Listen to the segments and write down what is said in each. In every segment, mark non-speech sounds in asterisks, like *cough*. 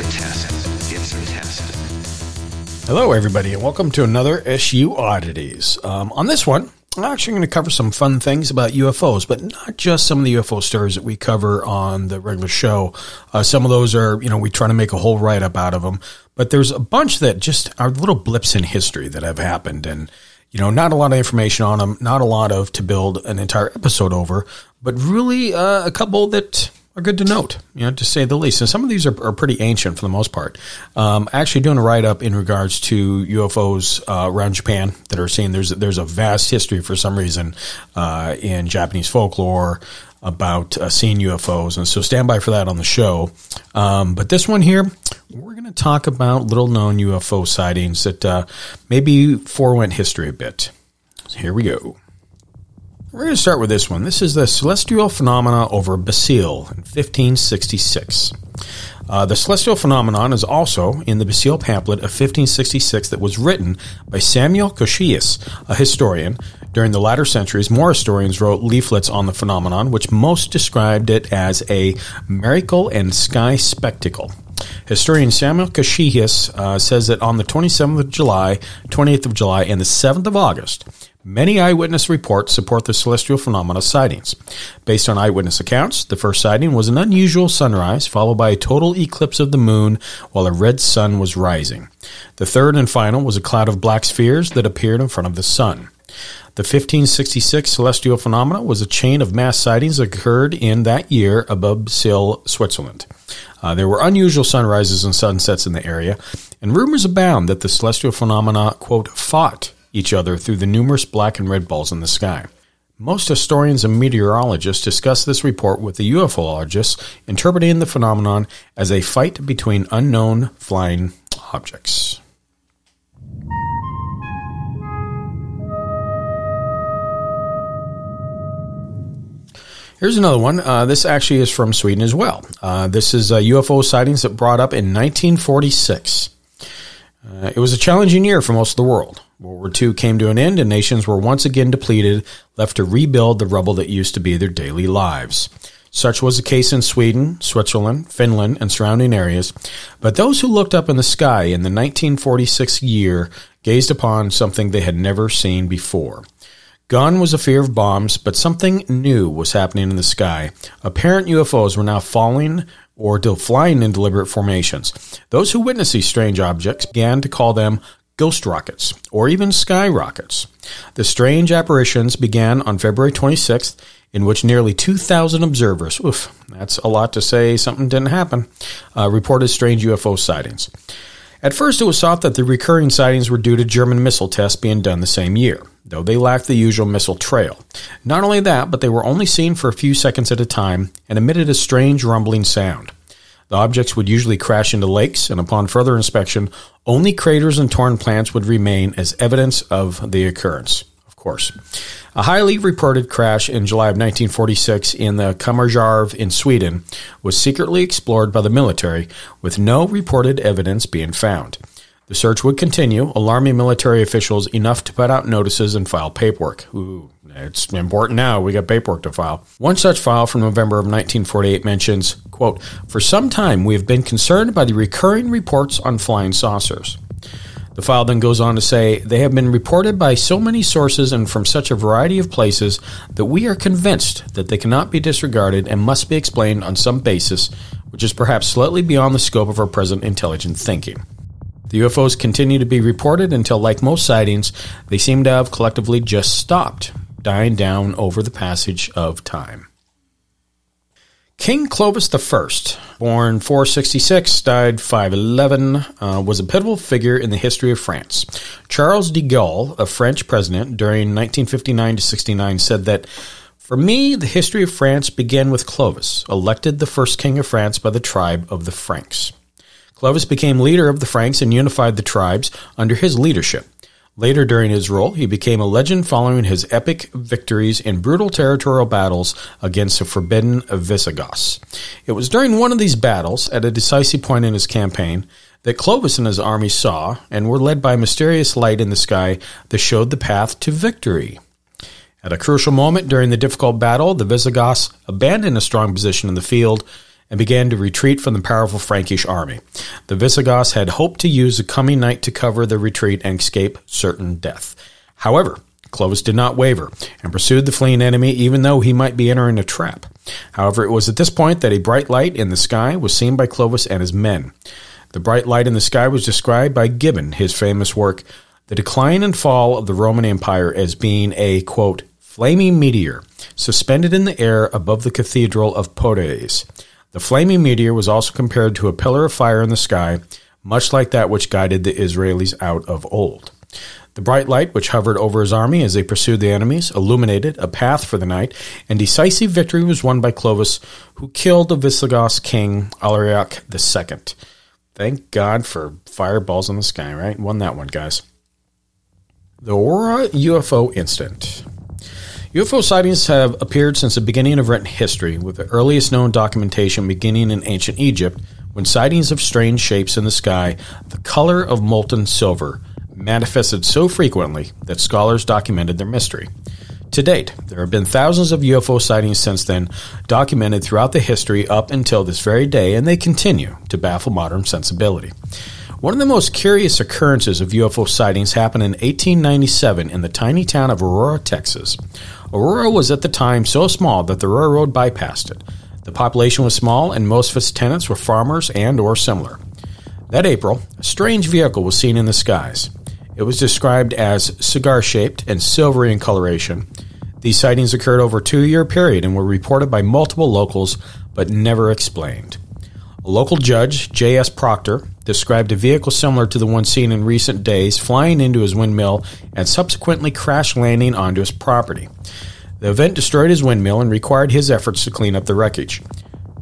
a test. It's a test. Hello, everybody, and welcome to another SU Oddities. Um, on this one, I'm actually going to cover some fun things about UFOs, but not just some of the UFO stories that we cover on the regular show. Uh, some of those are, you know, we try to make a whole write up out of them, but there's a bunch that just are little blips in history that have happened, and you know, not a lot of information on them, not a lot of to build an entire episode over, but really uh, a couple that are good to note, you know, to say the least. And some of these are, are pretty ancient for the most part. Um, actually, doing a write up in regards to UFOs uh, around Japan that are saying there's there's a vast history for some reason uh, in Japanese folklore about uh, seeing UFOs, and so stand by for that on the show. Um, but this one here, we're going to talk about little known UFO sightings that uh, maybe forewent history a bit. So here we go. We're going to start with this one. This is the celestial phenomena over Basile in 1566. Uh, the celestial phenomenon is also in the Basile pamphlet of 1566 that was written by Samuel Coccius, a historian. During the latter centuries, more historians wrote leaflets on the phenomenon, which most described it as a miracle and sky spectacle. Historian Samuel Coccius uh, says that on the 27th of July, 28th of July, and the 7th of August, Many eyewitness reports support the celestial phenomena sightings. Based on eyewitness accounts, the first sighting was an unusual sunrise followed by a total eclipse of the moon while a red sun was rising. The third and final was a cloud of black spheres that appeared in front of the sun. The 1566 celestial phenomena was a chain of mass sightings that occurred in that year above Basile, Switzerland. Uh, there were unusual sunrises and sunsets in the area, and rumors abound that the celestial phenomena, quote, fought each other through the numerous black and red balls in the sky. Most historians and meteorologists discuss this report with the ufologists, interpreting the phenomenon as a fight between unknown flying objects. Here's another one. Uh, this actually is from Sweden as well. Uh, this is uh, UFO sightings that brought up in 1946. Uh, it was a challenging year for most of the world. World War II came to an end and nations were once again depleted, left to rebuild the rubble that used to be their daily lives. Such was the case in Sweden, Switzerland, Finland, and surrounding areas. But those who looked up in the sky in the 1946 year gazed upon something they had never seen before. Gone was a fear of bombs, but something new was happening in the sky. Apparent UFOs were now falling or flying in deliberate formations. Those who witnessed these strange objects began to call them ghost rockets, or even sky rockets. The strange apparitions began on February 26th, in which nearly 2,000 observers, oof, that's a lot to say something didn't happen, uh, reported strange UFO sightings. At first, it was thought that the recurring sightings were due to German missile tests being done the same year, though they lacked the usual missile trail. Not only that, but they were only seen for a few seconds at a time and emitted a strange rumbling sound. The objects would usually crash into lakes, and upon further inspection, only craters and torn plants would remain as evidence of the occurrence. Of course. A highly reported crash in July of 1946 in the Kammarjärv in Sweden was secretly explored by the military, with no reported evidence being found. The search would continue, alarming military officials enough to put out notices and file paperwork. Ooh, it's important now. We got paperwork to file. One such file from November of 1948 mentions, quote, For some time we have been concerned by the recurring reports on flying saucers. The file then goes on to say, They have been reported by so many sources and from such a variety of places that we are convinced that they cannot be disregarded and must be explained on some basis which is perhaps slightly beyond the scope of our present intelligent thinking. The UFOs continue to be reported until, like most sightings, they seem to have collectively just stopped, dying down over the passage of time. King Clovis I, born 466, died 511, uh, was a pivotal figure in the history of France. Charles de Gaulle, a French president during 1959 to 69, said that for me, the history of France began with Clovis, elected the first king of France by the tribe of the Franks. Clovis became leader of the Franks and unified the tribes under his leadership. Later during his rule, he became a legend following his epic victories in brutal territorial battles against the forbidden Visigoths. It was during one of these battles, at a decisive point in his campaign, that Clovis and his army saw and were led by a mysterious light in the sky that showed the path to victory. At a crucial moment during the difficult battle, the Visigoths abandoned a strong position in the field and began to retreat from the powerful Frankish army. The Visigoths had hoped to use the coming night to cover the retreat and escape certain death. However, Clovis did not waver and pursued the fleeing enemy even though he might be entering a trap. However, it was at this point that a bright light in the sky was seen by Clovis and his men. The bright light in the sky was described by Gibbon, his famous work, The Decline and Fall of the Roman Empire, as being a, quote, flaming meteor suspended in the air above the cathedral of Poitiers. The flaming meteor was also compared to a pillar of fire in the sky, much like that which guided the Israelis out of old. The bright light which hovered over his army as they pursued the enemies illuminated a path for the night, and decisive victory was won by Clovis, who killed the Visigoth king Alaric II. Thank God for fireballs in the sky, right? Won that one, guys. The Aurora UFO incident. UFO sightings have appeared since the beginning of written history, with the earliest known documentation beginning in ancient Egypt, when sightings of strange shapes in the sky, the color of molten silver, manifested so frequently that scholars documented their mystery. To date, there have been thousands of UFO sightings since then, documented throughout the history up until this very day, and they continue to baffle modern sensibility. One of the most curious occurrences of UFO sightings happened in 1897 in the tiny town of Aurora, Texas. Aurora was at the time so small that the railroad bypassed it. The population was small and most of its tenants were farmers and or similar. That April, a strange vehicle was seen in the skies. It was described as cigar-shaped and silvery in coloration. These sightings occurred over a two-year period and were reported by multiple locals but never explained. A local judge, J.S. Proctor, described a vehicle similar to the one seen in recent days flying into his windmill and subsequently crash landing onto his property. The event destroyed his windmill and required his efforts to clean up the wreckage.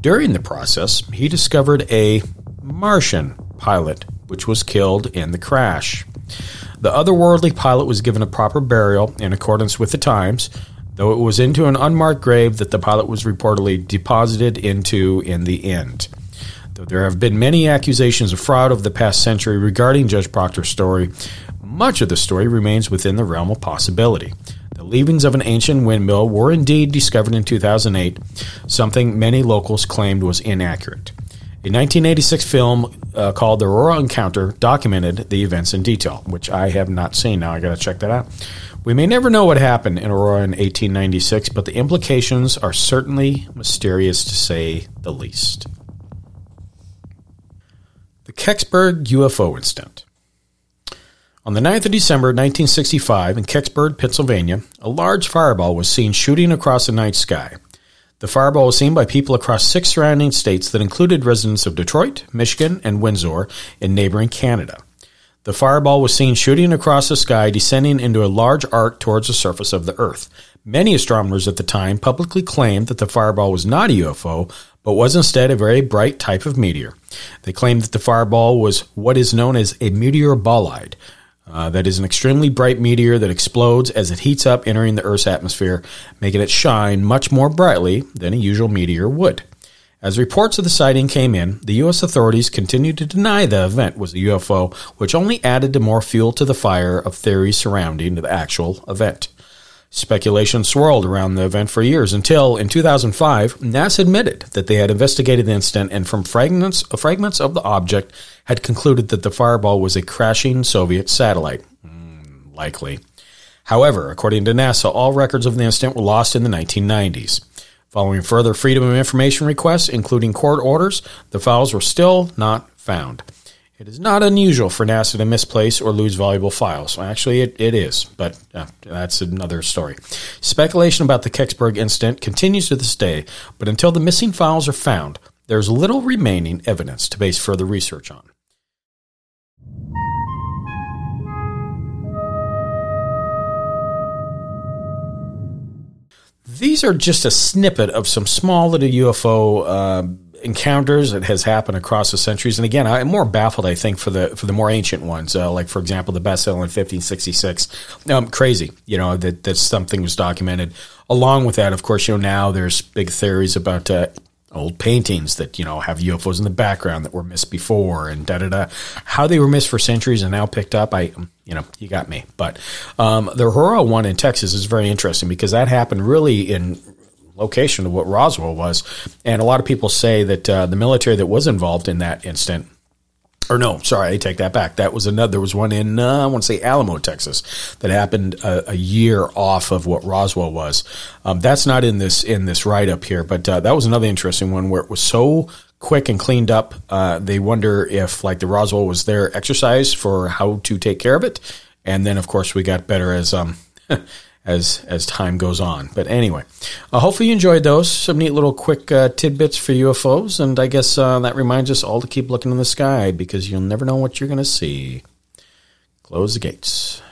During the process, he discovered a Martian pilot, which was killed in the crash. The otherworldly pilot was given a proper burial in accordance with the times, though it was into an unmarked grave that the pilot was reportedly deposited into in the end. There have been many accusations of fraud over the past century regarding Judge Proctor's story, much of the story remains within the realm of possibility. The leavings of an ancient windmill were indeed discovered in 2008, something many locals claimed was inaccurate. A 1986 film uh, called The Aurora Encounter documented the events in detail, which I have not seen. Now I got to check that out. We may never know what happened in Aurora in 1896, but the implications are certainly mysterious to say the least. Kecksburg UFO Incident. On the 9th of December 1965 in Kecksburg, Pennsylvania, a large fireball was seen shooting across the night sky. The fireball was seen by people across six surrounding states that included residents of Detroit, Michigan, and Windsor in neighboring Canada. The fireball was seen shooting across the sky, descending into a large arc towards the surface of the Earth. Many astronomers at the time publicly claimed that the fireball was not a UFO, but was instead a very bright type of meteor. They claimed that the fireball was what is known as a meteor bolide, uh, that is an extremely bright meteor that explodes as it heats up entering the Earth's atmosphere, making it shine much more brightly than a usual meteor would. As reports of the sighting came in, the U.S. authorities continued to deny the event was a UFO, which only added to more fuel to the fire of theories surrounding the actual event. Speculation swirled around the event for years until, in 2005, NASA admitted that they had investigated the incident and from fragments, fragments of the object had concluded that the fireball was a crashing Soviet satellite. Mm, likely. However, according to NASA, all records of the incident were lost in the 1990s. Following further Freedom of Information requests, including court orders, the files were still not found. It is not unusual for NASA to misplace or lose valuable files. Actually, it, it is, but uh, that's another story. Speculation about the Kecksburg incident continues to this day, but until the missing files are found, there's little remaining evidence to base further research on. These are just a snippet of some small little UFO uh, encounters that has happened across the centuries. And again, I'm more baffled, I think, for the for the more ancient ones, uh, like for example, the Bessel in 1566. Um, crazy, you know, that that something was documented. Along with that, of course, you know, now there's big theories about uh, old paintings that you know have UFOs in the background that were missed before and da da da. How they were missed for centuries and now picked up, I you know you got me. But um, the Aurora one in Texas is very interesting because that happened really in location of what Roswell was, and a lot of people say that uh, the military that was involved in that instant or no, sorry, I take that back. That was another. There was one in uh, I want to say Alamo, Texas, that happened a, a year off of what Roswell was. Um, that's not in this in this write up here, but uh, that was another interesting one where it was so quick and cleaned up. Uh, they wonder if like the Roswell was their exercise for how to take care of it, and then of course we got better as um. *laughs* as as time goes on. But anyway, uh, hopefully you enjoyed those. Some neat little quick uh, tidbits for UFOs, and I guess uh, that reminds us all to keep looking in the sky because you'll never know what you're going to see. Close the gates.